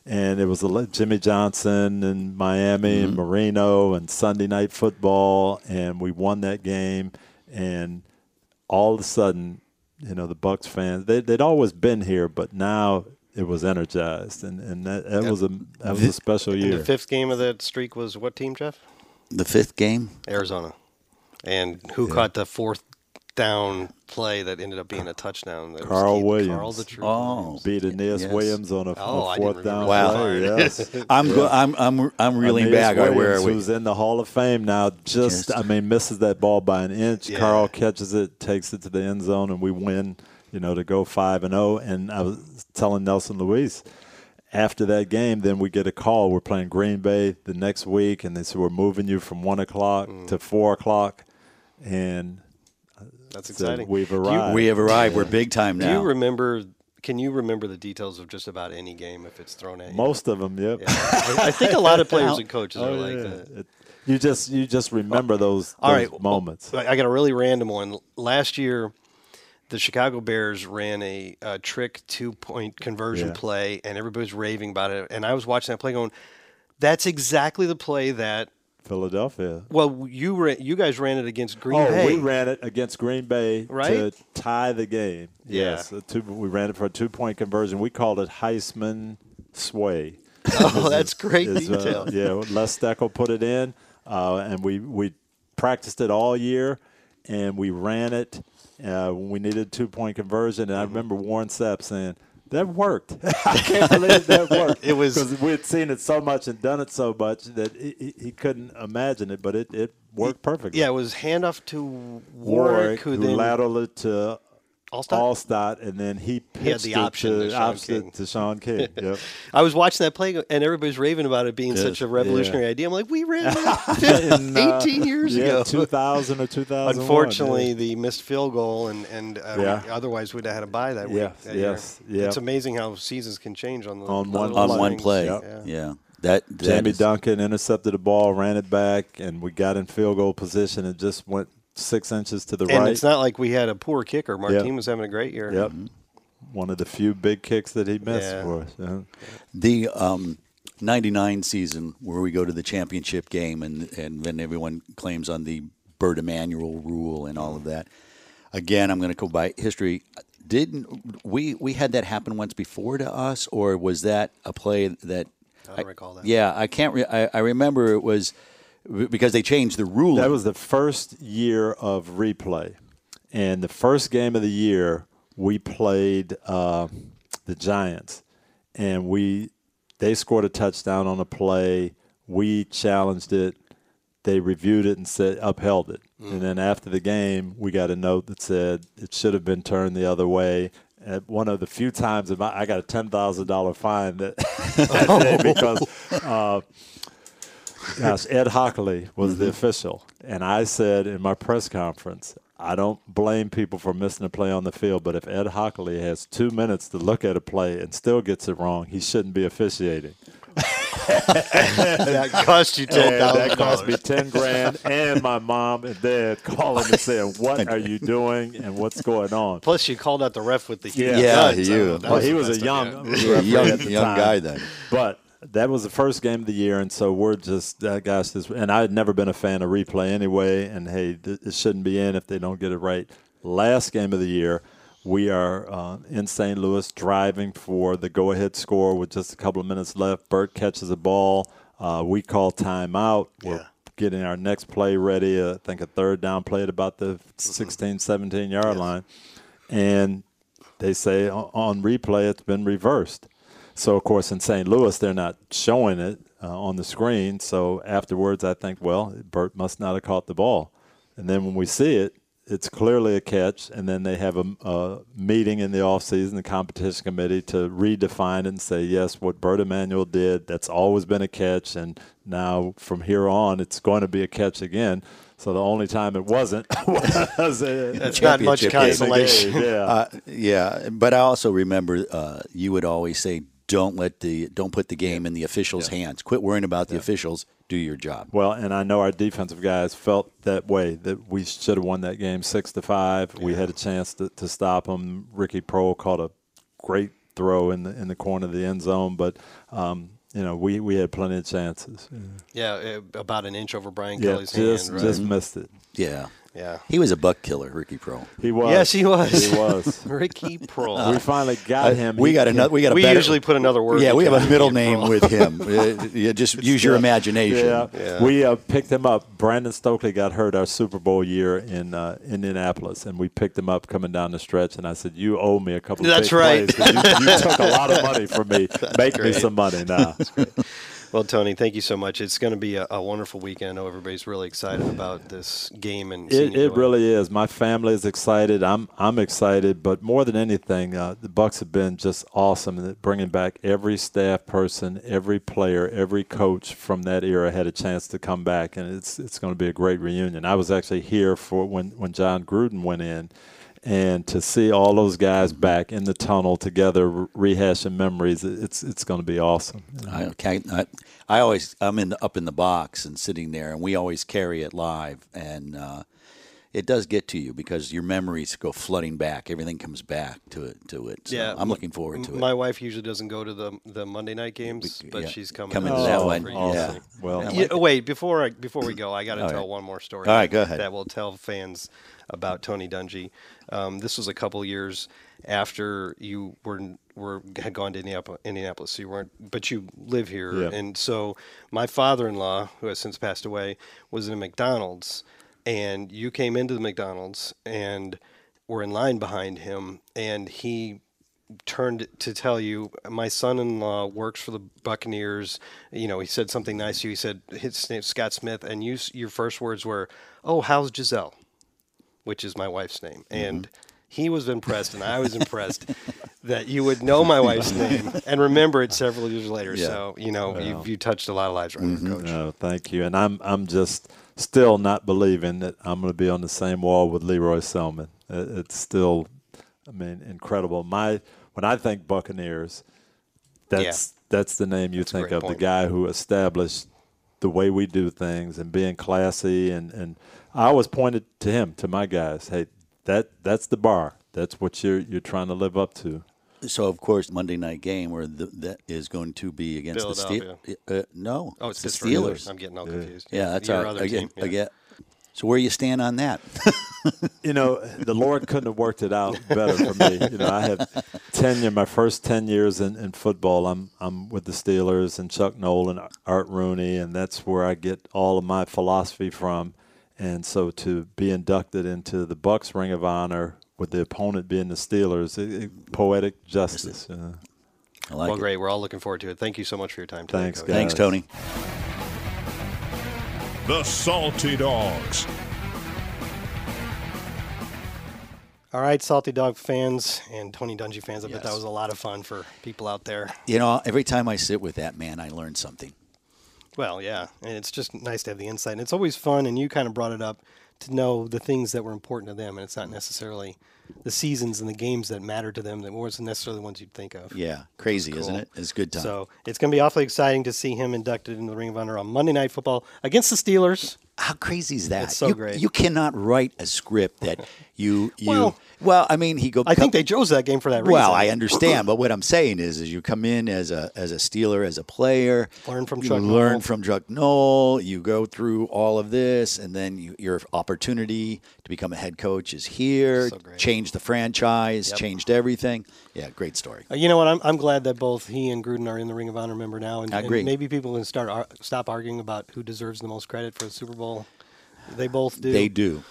And it was Jimmy Johnson and Miami and mm-hmm. Marino and Sunday night football, and we won that game. And all of a sudden, you know, the Bucs fans they, they'd always been here, but now it was energized, and and that, that was a that was a special And year. the fifth game of that streak was what team, Jeff? The fifth game? Arizona. And who caught the fourth down play that ended up being a touchdown? That Karl Keith- Williams. Karl the True Oh. Williams. Beat Aeneas Yes. Williams on a, Oh, a I didn't fourth down remember play. Yes, I'm, go- I'm, I'm, I'm reeling Aeneas back. All right, where are we? who's in the Hall of Fame now, just, Just- I mean, misses that ball by an inch. Yeah. Karl catches it, takes it to the end zone, and we win. You know, to go five and zero. And I was telling Nelson Luis after that game, then we get a call. We're playing Green Bay the next week, and they said we're moving you from one o'clock Mm. to four o'clock, and That's so exciting. we've Do you- arrived. we have arrived. We're big time now. Do you remember? Can you remember the details of just about any game if it's thrown at you? Most of them, yep. Yeah. I, I think a lot of players and coaches are Oh, like yeah. that. It- you just you just remember those, All those right, moments. I I got a really random one. Last year, the Chicago Bears ran a, a trick two point conversion Yeah. play, and everybody was raving about it. And I was watching that play, going, "That's exactly the play that." Philadelphia. Well, you ra- you guys ran it against Green oh, Bay. we ran it against Green Bay to tie the game. Yeah. Yes, two, we ran it for a two point conversion. We called it Heisman sway. oh, that's great Is, uh, detail. yeah, Les Steckel put it in, uh, and we we practiced it all year, and we ran it uh, when we needed a two point conversion. And I remember Warren Sapp saying, that worked. I can't believe that worked. It was- because we had seen it so much and done it so much that he, he- couldn't imagine it, but it, it worked perfectly. Yeah, it was handoff to Warrick, Warrick, who, who then lateraled it to Alstott? Alstott, and then he pitched had the it option to to, Shaun opposite King. to Shaun King. Yep. I was watching that play, and everybody's raving about it being such a revolutionary idea. I'm like, we ran that In, uh, 18 years yeah, ago. 2000 or 2001. Unfortunately, yeah. the missed field goal, and and uh, Yeah. otherwise we'd have had to buy that week. Yes, that year. yes, yeah. It's amazing how seasons can change on the On one on play. one play. Yep. Yeah. That, that Jamie is- Duncan intercepted the ball, ran it back, and we got in field goal position and just went six inches to the And right. And it's not like we had a poor kicker. Martin Yeah. was having a great year. Yep. One of the few big kicks that he missed Yeah. for us. Yeah. The um, 99 season where we go to the championship game and, and then everyone claims on the Bert Emanuel rule and all of that. Again, I'm going to go by history. Didn't we we had that happen once before to us, or was that a play that? I don't recall that. Yeah, I can't. Re- I, I remember it was because they changed the rule. That was the first year of replay. And the first game of the year, we played uh, the Giants. And we they scored a touchdown on a play. We challenged it. They reviewed it and said upheld it. And then after the game, we got a note that said it should have been turned the other way. At one of the few times my, I got a ten thousand dollar fine that, that day because uh, Gosh, Ed Hockley was the mm-hmm. official, and I said in my press conference, I don't blame people for missing a play on the field, but if Ed Hockley has two minutes to look at a play and still gets it wrong, he shouldn't be officiating. that cost you ten And that cost me ten grand, and my mom and dad calling and saying, "What are you doing and what's going on?" Plus, you called out the ref with the huge Yeah. Yeah, guns. you. So that Well, he was a young, idea. Yeah, referee young young guy then. But that was the first game of the year, and so we're just, uh, gosh, this, and I had never been a fan of replay anyway. And hey, th- it shouldn't be in if they don't get it right. Last game of the year, we are uh, in St. Louis driving for the go-ahead score with just a couple of minutes left. Bert catches a ball. Uh, we call timeout. We're Yeah. getting our next play ready. Uh, I think a third down play at about the 16, 17 yard line, and they say on replay it's been reversed. So of course in St. Louis they're not showing it uh, on the screen. So afterwards I think, well, Bert must not have caught the ball. And then when we see it, it's clearly a catch. And then they have a, a meeting in the offseason, the competition committee, to redefine it and say, yes, what Bert Emanuel did, that's always been a catch. And now from here on, it's going to be a catch again. So the only time it wasn't was uh, That's not much Championship game. consolation. yeah. Uh, yeah, but I also remember uh, you would always say, "Don't let the don't put the game in the officials' hands. Quit worrying about the officials. Do your job." Well, and I know our defensive guys felt that way that we should have won that game six to five. We had a chance to, to stop them. Ricky Proehl caught a great throw in the in the corner of the end zone, but um, you know we, we had plenty of chances. Yeah, uh, about an inch over Brian Yeah, Kelly's just hand. Right? just missed it. Yeah, yeah. he was a buck killer, Ricky Proehl. He was. Yes, he was. He was. Ricky Proehl. we finally got him. We He- got another. We got a we better- usually put another word. Yeah, we have a middle name Pro. with him. Uh, yeah, just use your imagination. Yeah. Yeah. we uh, picked him up. Brandon Stokley got hurt our Super Bowl year in uh, Indianapolis, and we picked him up coming down the stretch. And I said, "You owe me a couple. That's big right. plays, 'cause You, you took a lot of money from me. Make me some money now." Well, Tony, thank you so much. It's going to be a, a wonderful weekend. I know everybody's really excited about this game and It, it really is. My family is excited. I'm I'm excited, but more than anything, uh, the Bucs have been just awesome bringing back every staff person, every player, every coach from that era had a chance to come back, and it's it's going to be a great reunion. I was actually here for when when Jon Gruden went in. And to see all those guys back in the tunnel together, rehashing memories, it's it's going to be awesome. I, can't- I, I always I'm in the, up in the box and sitting there, and we always carry it live, and uh, it does get to you because your memories go flooding back. Everything comes back to it. To it. So Yeah, I'm looking forward to it. My wife usually doesn't go to the the Monday night games, but yeah, she's coming. coming to that for one, you. yeah. Well, Yeah, wait, before I, before we go, I got to tell right. one more story. All right, go ahead. That will tell fans about Tony Dungy. Um, this was a couple years after you were were had gone to Indianapolis. So you weren't, but you live here, Yeah. and so my father-in-law, who has since passed away, was in a McDonald's, and you came into the McDonald's and were in line behind him, and he turned to tell you my son-in-law works for the Buccaneers. You know, he said something nice to you. He said his name's Scott Smith, and you your first words were, "Oh, how's Giselle?" Which is my wife's name, Mm-hmm. and he was impressed, and I was impressed that you would know my wife's name and remember it several years later. Yeah. So you know, you, you touched a lot of lives right Mm-hmm. there, Coach. No, thank you. And I'm I'm just still not believing that I'm going to be on the same wall with Lee Roy Selmon. It, it's still, I mean, incredible. My when I think Buccaneers, that's that's the name you a think of. point. The guy who established the way we do things and being classy and and I always pointed to him to my guys. Hey, that that's the bar. That's what you're you're trying to live up to. So of course Monday night game where the, that is going to be against the Steelers. Uh, no, Oh, it's the Pittsburgh. Steelers. I'm getting all confused. Yeah, that's Your our other again. team. Yeah. again. So where you stand on that? you know, the Lord couldn't have worked it out better for me. You know, I have tenure, my first ten years in, in football. I'm I'm with the Steelers and Chuck Noll, Art Rooney, and that's where I get all of my philosophy from. And so to be inducted into the Bucs Ring of Honor with the opponent being the Steelers, it, it- poetic justice. uh, I like well, it. great. We're all looking forward to it. Thank you so much for your time today, Thanks, Coach. guys. Thanks, Tony. The Salty Dogs. All right, Salty Dog fans and Tony Dungy fans. I bet that was a lot of fun for people out there. You know, every time I sit with that man, I learn something. Well, yeah, and it's just nice to have the insight. And it's always fun, and you kind of brought it up to know the things that were important to them, and it's not necessarily the seasons and the games that matter to them that wasn't necessarily the ones you'd think of. Yeah, crazy, isn't it? It's a good time. So it's going to be awfully exciting to see him inducted into the Ring of Honor on Monday Night Football against the Steelers. How crazy is that? It's so you, great. You cannot write a script that you you. Well- Well, I mean, he go. I think they chose that game for that reason. Well, I understand, but what I'm saying is, is you come in as a as a Steeler, as a player, Learn from Chuck learn from Chuck Noll. You go through all of this, and then you, your opportunity to become a head coach is here. So great. Changed the franchise, Yep. changed everything. Yeah, great story. Uh, You know what? I'm, I'm glad that both he and Gruden are in the Ring of Honor member now, and, and maybe people can start ar- stop arguing about who deserves the most credit for the Super Bowl. They both do. They do.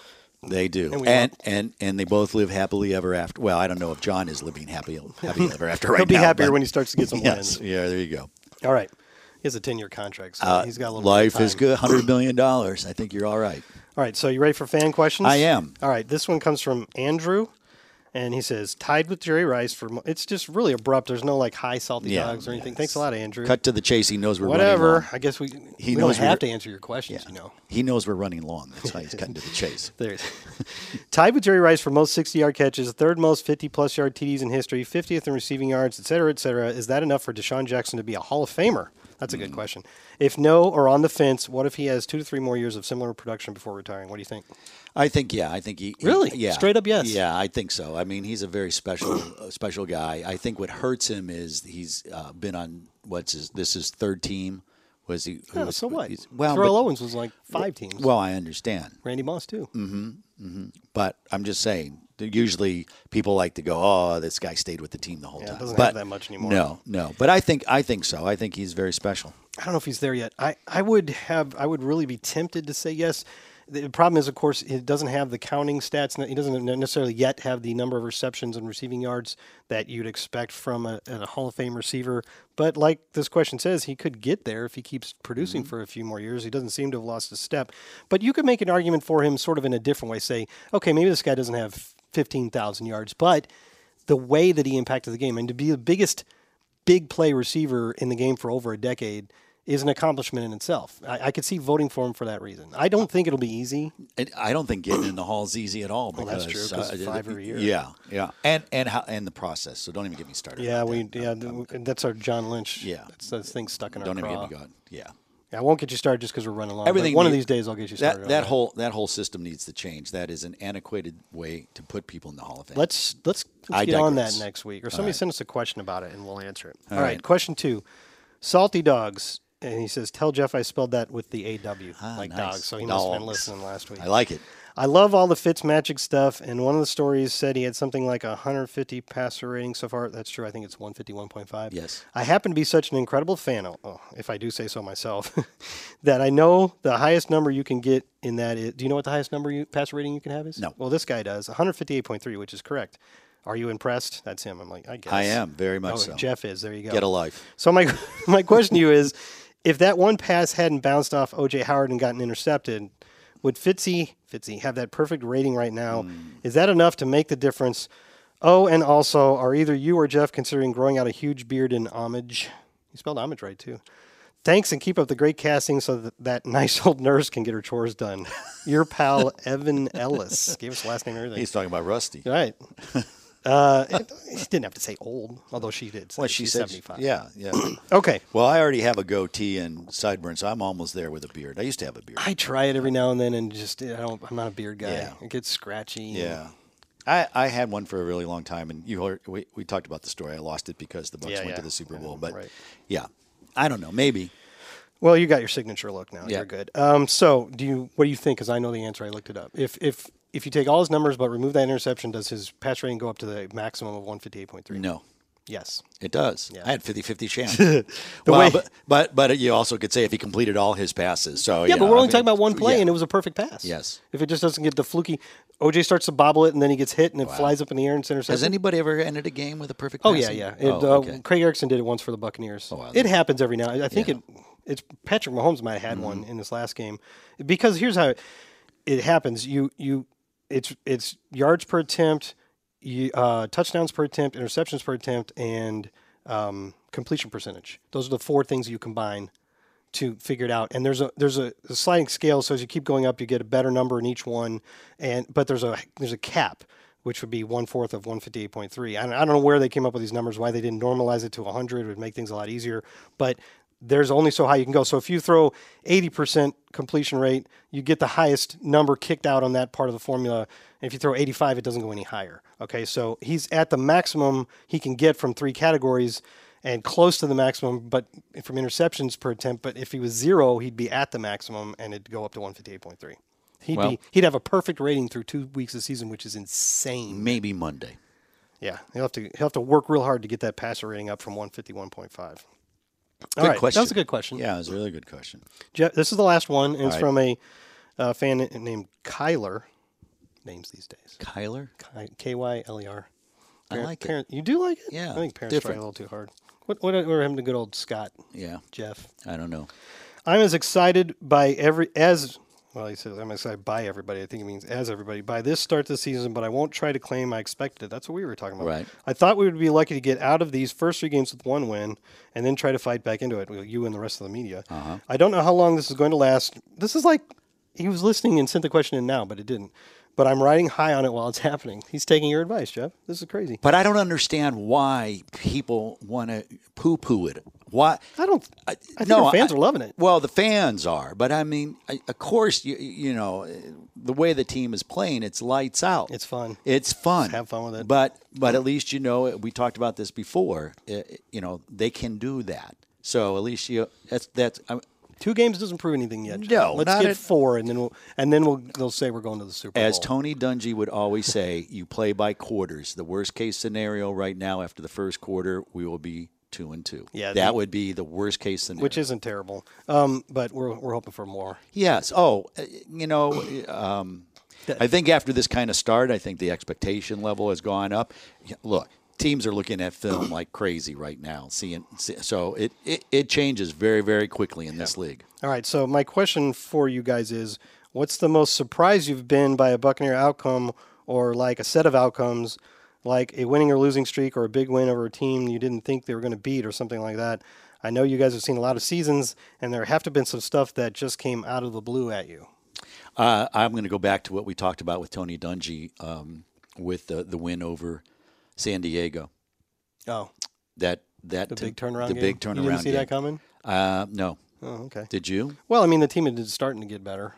They do, And and and, and they both live happily ever after. Well, I don't know if Jon is living happy happy ever after right He'll be now, happier when he starts to get some yes, wins. yeah, there you go. All right. He has a 10 year contract, so Uh, he's got a little life bit of is good. Hundred million dollars. I think you're all right. All right, so you ready for fan questions? I am. All right, this one comes from Andrew, and he says, tied with Jerry Rice for. mo- It's just really abrupt. There's no like high salty Yeah, dogs or anything. yeah, Thanks a lot, Andrew. Cut to the chase. He knows we're running Whatever. long. I guess we, He we knows don't have to answer your questions, Yeah. you know. He knows we're running long. That's why he's cutting to the chase. There. Tied with Jerry Rice for most 60 yard catches, third most 50 plus yard TDs in history, 50th in receiving yards, et cetera, et cetera. Is that enough for DeSean Jackson to be a Hall of Famer? That's a good question. If no, or on the fence, what if he has two to three more years of similar production before retiring? What do you think? I think yeah. I think he he- Really? yeah Straight up yes? Yeah, I think so. I mean, he's a very special uh, special guy. I think what hurts him is he's uh, been on what's his this is third team. Was he? who Yeah, was- so what? he's- Well, Terrell but- Owens was like five teams. well, I understand, Randy Moss too. Mhm. Mhm. But I'm just saying. Usually, people like to go, "Oh, this guy stayed with the team the whole Yeah, time." doesn't but have that much anymore. No, no. But I think I think so. I think he's very special. I don't know if he's there yet. I, I would have I would really be tempted to say yes. The problem is, of course, it doesn't have the counting stats. He doesn't necessarily yet have the number of receptions and receiving yards that you'd expect from a, a Hall of Fame receiver. But like this question says, he could get there if he keeps producing mm-hmm. for a few more years. He doesn't seem to have lost a step. But you could make an argument for him sort of in a different way. Say, okay, maybe this guy doesn't have 15,000 yards, but the way that he impacted the game and to be the biggest big play receiver in the game for over a decade is an accomplishment in itself. I, I could see voting for him for that reason. I don't think it'll be easy. And I don't think getting in the hall is easy at all. Well, Because, that's true, uh, five every year. Yeah, yeah, and and how and the process. So don't even get me started. Yeah, we that. yeah th- that's our John Lynch. Yeah. that's that thing stuck in our head. Don't even craw. get me going. Yeah, Yeah, I won't get you started just because we're running long. everything. one of these days I'll get you started. That that whole that whole system needs to change. That is an antiquated way to put people in the Hall of Fame. Let's let's, let's get on that next week, or somebody right. send us a question about it and we'll answer it. All All right. right. question two, salty dogs, and he says, "Tell Jeff I spelled that with the A W, Ah, like nice. dogs." So he must have been listening last week. I like it. I love all the Fitz magic stuff, and one of the stories said he had something like a 150 passer rating so far. That's true. I think it's 151.5. Yes. I happen to be such an incredible fan, oh, oh, if I do say so myself, that I know the highest number you can get in that is. Do you know what the highest number you passer rating you can have is? No. Well, this guy does 158.3, which is correct. Are you impressed? That's him. I'm like, I guess I am very much Oh, so. Jeff is. There you go. Get a life. So my my question to you is, if that one pass hadn't bounced off OJ Howard and gotten intercepted, would Fitzy Fitzy have that perfect rating right now? Hmm. Is that enough to make the difference? Oh, and also, are either you or Jeff considering growing out a huge beard in homage? You spelled homage right too. Thanks and keep up the great casting so that that nice old nurse can get her chores done. Your pal Evan Ellis gave us last name and everything. He's talking about Rusty. Right. Uh, it, she didn't have to say old, although she did. say What she she's said. 75. Yeah, yeah. Okay. well, I already have a goatee and sideburns, so I'm almost there with a beard. I used to have a beard. I try it every now and then, and just I don't. I'm not a beard guy. Yeah. It gets scratchy. Yeah. I, I had one for a really long time, and you heard, we, we talked about the story. I lost it because the Bucs Yeah, went yeah. to the Super Bowl. know, But right. yeah, I don't know. Maybe Well, you got your signature look now. Yeah. You're good. Um, so, do you? What do you think? Because I know the answer. I looked it up. If if if you take all his numbers but remove that interception, does his pass rating go up to the maximum of 158.3? no. Yes. It does. Yeah. I had 50-50 chance. well, way- but, but but you also could say if he completed all his passes. So Yeah, but know, we're I only mean, talking about one play, yeah. and it was a perfect pass. Yes. If it just doesn't get the fluky, OJ starts to bobble it, and then he gets hit, and it flies up in the air and it's intercepted. Has anybody ever ended a game with a perfect? Oh yeah, yeah. It, Oh, uh. Craig Erickson did it once for the Buccaneers. Oh, wow. it happens every now. I think Yeah. it. It's Patrick Mahomes might have had Mm-hmm. one in this last game because here's how it happens. You you it's it's yards per attempt, uh, touchdowns per attempt, interceptions per attempt, and um, completion percentage. Those are the four things you combine to figure it out. And there's a there's a, a sliding scale, so as you keep going up, you get a better number in each one. And but there's a there's a cap, which would be one fourth of 158.3. I don't, I don't know where they came up with these numbers. Why they didn't normalize it to 100 would make things a lot easier. But there's only so high you can go. So if you throw 80% completion rate, you get the highest number kicked out on that part of the formula. And if you throw 85, it doesn't go any higher. Okay, so he's at the maximum he can get from three categories and close to the maximum, but from interceptions per attempt. But if he was zero, he'd be at the maximum and it'd go up to 158.3. He'd Well- be he'd have a perfect rating through two weeks of season, which is insane. Maybe Monday. Yeah, he'll have to he'll have to work real hard to get that passer rating up from 151.5 All Good right, question. That was a good question. Yeah, it was a really good question. Jeff, this is the last one, and it's right. from a uh, fan named Kyler. Names these days. Kyler. K y l e r. I like it. parent, You do like it? Yeah, I think parents different. try a little too hard. What what what happened to good old Scott Yeah, Jeff? I don't know. I'm as excited by every as well. He says I'm excited by everybody. I think it means as everybody by this start the season, but I won't try to claim I expected it. That's what we were talking about. Right. I thought we would be lucky to get out of these first three games with one win, and then try to fight back into it. You and the rest of the media. Uh-huh. I don't know how long this is going to last. This is like he was listening and sent the question in now, but it didn't. But I'm riding high on it while it's happening. He's taking your advice, Jeff. This is crazy. But I don't understand why people want to poo-poo it. Why? I don't. I, think no, the fans I- are loving it. Well, the fans are, but I mean, I, of course, you you know, the way the team is playing, it's lights out. It's fun. It's fun. have fun with it. But but at least you know we talked about this before. uh, You know they can do that. So at least you that's that's. I Two games doesn't prove anything yet. Jeff. No, let's get at- four, and then we'll and then we'll they'll say we're going to the Super Bowl. As Tony Dungy would always say, you play by quarters. The worst case scenario right now, after the first quarter, we will be two and two. Yeah, that the- would be the worst case scenario. which isn't terrible. Um, but we're we're hoping for more. yes. Oh, uh, you know, um, I think after this kind of start, I think the expectation level has gone up. Look, teams are looking at film like crazy right now. Seeing so it, it, it changes very very quickly in this league. All right. So my question for you guys is, what's the most surprised you've been by a Buccaneer outcome, or like a set of outcomes, like a winning or losing streak, or a big win over a team you didn't think they were going to beat, or something like that? I know you guys have seen a lot of seasons, and there have to have been some stuff that just came out of the blue at you. Uh, I'm going to go back to what we talked about with Tony Dungy um, with the the win over San Diego. Oh, That that the big turnaround. The game? big turnaround. You didn't see game. that coming? Uh, no. Oh, okay. Did you? Well, I mean, the team is starting to get better.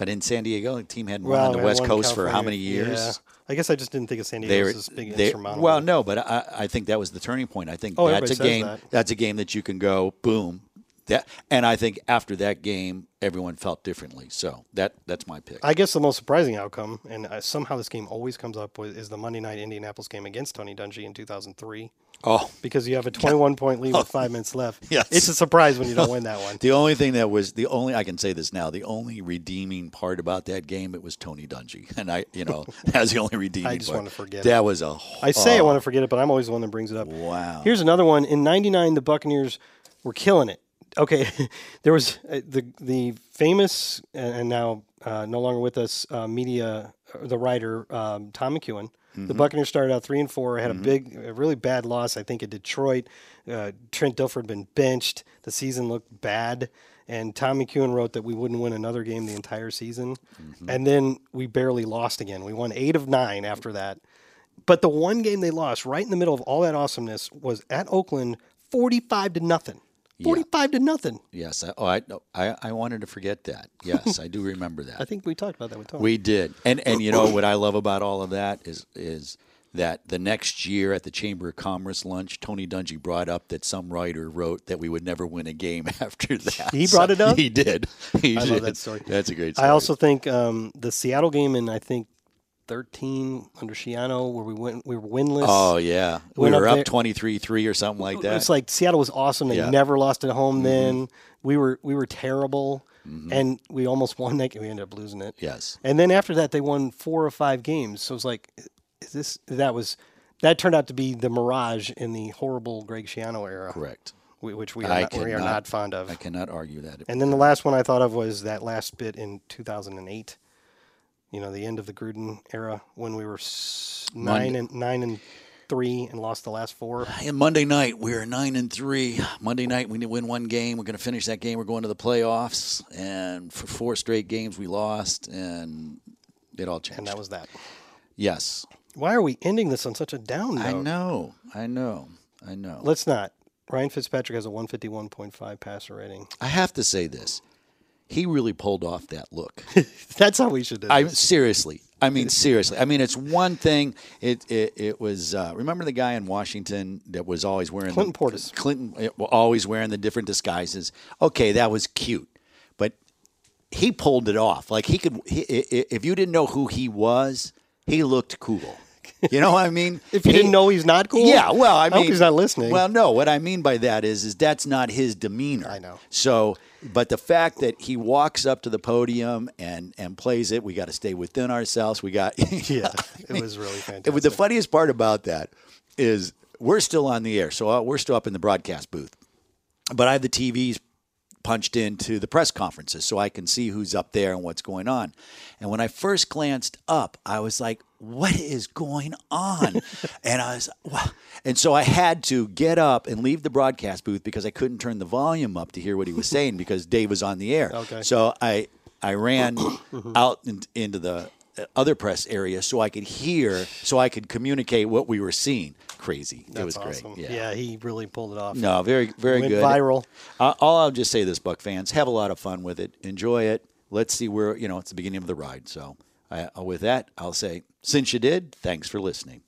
But in San Diego, the team hadn't Well, won on the West Coast for how many years? Yeah. I guess I just didn't think of San They Diego were, as this big they- insurmountable. well, no, but I, I think that was the turning point. I think Oh, that's a game. that. That's a game that you can go boom. That, and I think after that game, everyone felt differently. So that that's my pick. I guess the most surprising outcome, and uh, somehow this game always comes up, with, is the Monday night Indianapolis game against Tony Dungy in 2003. oh, Because you have a 21 point lead with five minutes left. Yes. It's a surprise when you don't win that one. the only thing that was the only I can say this now. The only redeeming part about that game it was Tony Dungy, and I, you know, that's the only redeeming. I just part. wanna forget That was a. I say I want to forget it, but I'm always the one that brings it up. Wow. Here's another one. In '99, the Buccaneers were killing it. Okay, there was uh, the the famous and and now uh, no longer with us uh, media uh, the writer um, Tom McEwen. Mm-hmm. The Buccaneers started out three and four. Had a big, a really bad loss. I think at Detroit. Uh, Trent Dilfer had been benched. The season looked bad. And Tom McEwen wrote that we wouldn't win another game the entire season. Mm-hmm. And then we barely lost again. We won eight of nine after that. But the one game they lost right in the middle of all that awesomeness was at Oakland, 45 to nothing. 45 to nothing. Yes. I, oh, I, I I wanted to forget that. Yes, I do remember that. I think we talked about that with Tony. We did, and and you know what I love about all of that is is that the next year at the Chamber of Commerce lunch, Tony Dungy brought up that some writer wrote that we would never win a game after that. He brought it up? He did. He I did. love that story. That's a great story. I also think um, the Seattle game in I think 13 under Schiano where we went we were winless. Oh yeah, we Went were up three three or something like that. It's like Seattle was awesome. They Yeah. Mm-hmm. never lost at home then. We were we were terrible and we almost won that game. We ended up losing it. yes. And then after that, they won four or five games. So it's like, is this that was that turned out to be the mirage in the horrible Greg Schiano era, Correct. whi- which we are, not, we are not fond of. I cannot argue that. And then the last one I thought of was that last bit in 2008. You know, the end of the Gruden era when we were s- nine and nine and three and lost the last four. And Monday night we were nine and three. Monday night we didn't win one game. We're going to finish that game. We're going to the playoffs, and for four straight games we lost, and it all changed. And that was that. yes. Why are we ending this on such a down note? I know. I know. I know. Let's not. Ryan Fitzpatrick has a 151.5 passer rating. I have to say this. He really pulled off that look. That's how we should do I seriously. I mean, seriously. I mean, it's one thing. It it, it was. Uh, remember the guy in Washington that was always wearing Clinton the, Portis. Clinton uh, always wearing the different disguises. Okay, that was cute, but he pulled it off. Like he could. He, if you didn't know who he was, he looked cool. You know what I mean? If you He- didn't know he's not cool, yeah, well, I, I mean, hope he's not listening. Well, no, what I mean by that is, is that's not his demeanor. I know. So, but the fact that he walks up to the podium and and plays it, we got to stay within ourselves. We got yeah, it was really fantastic. was the funniest part about that is we're still on the air, so uh, we're still up in the broadcast booth, but I have the TVs punched into the press conferences so I can see who's up there and what's going on. And when I first glanced up, I was like, "What is going on?" and I was, wow. and so I had to get up and leave the broadcast booth because I couldn't turn the volume up to hear what he was saying because Dave was on the air. Okay. So I I ran out in, into the other press area so I could hear, so I could communicate what we were seeing. Crazy. it was awesome. great. Yeah. he really pulled it off. No, very, very Went good. viral. Uh, all I'll just say this, Buck fans, have a lot of fun with it. Enjoy it. Let's see where, you know, it's the beginning of the ride. So uh, with that, I'll say, since you did, thanks for listening.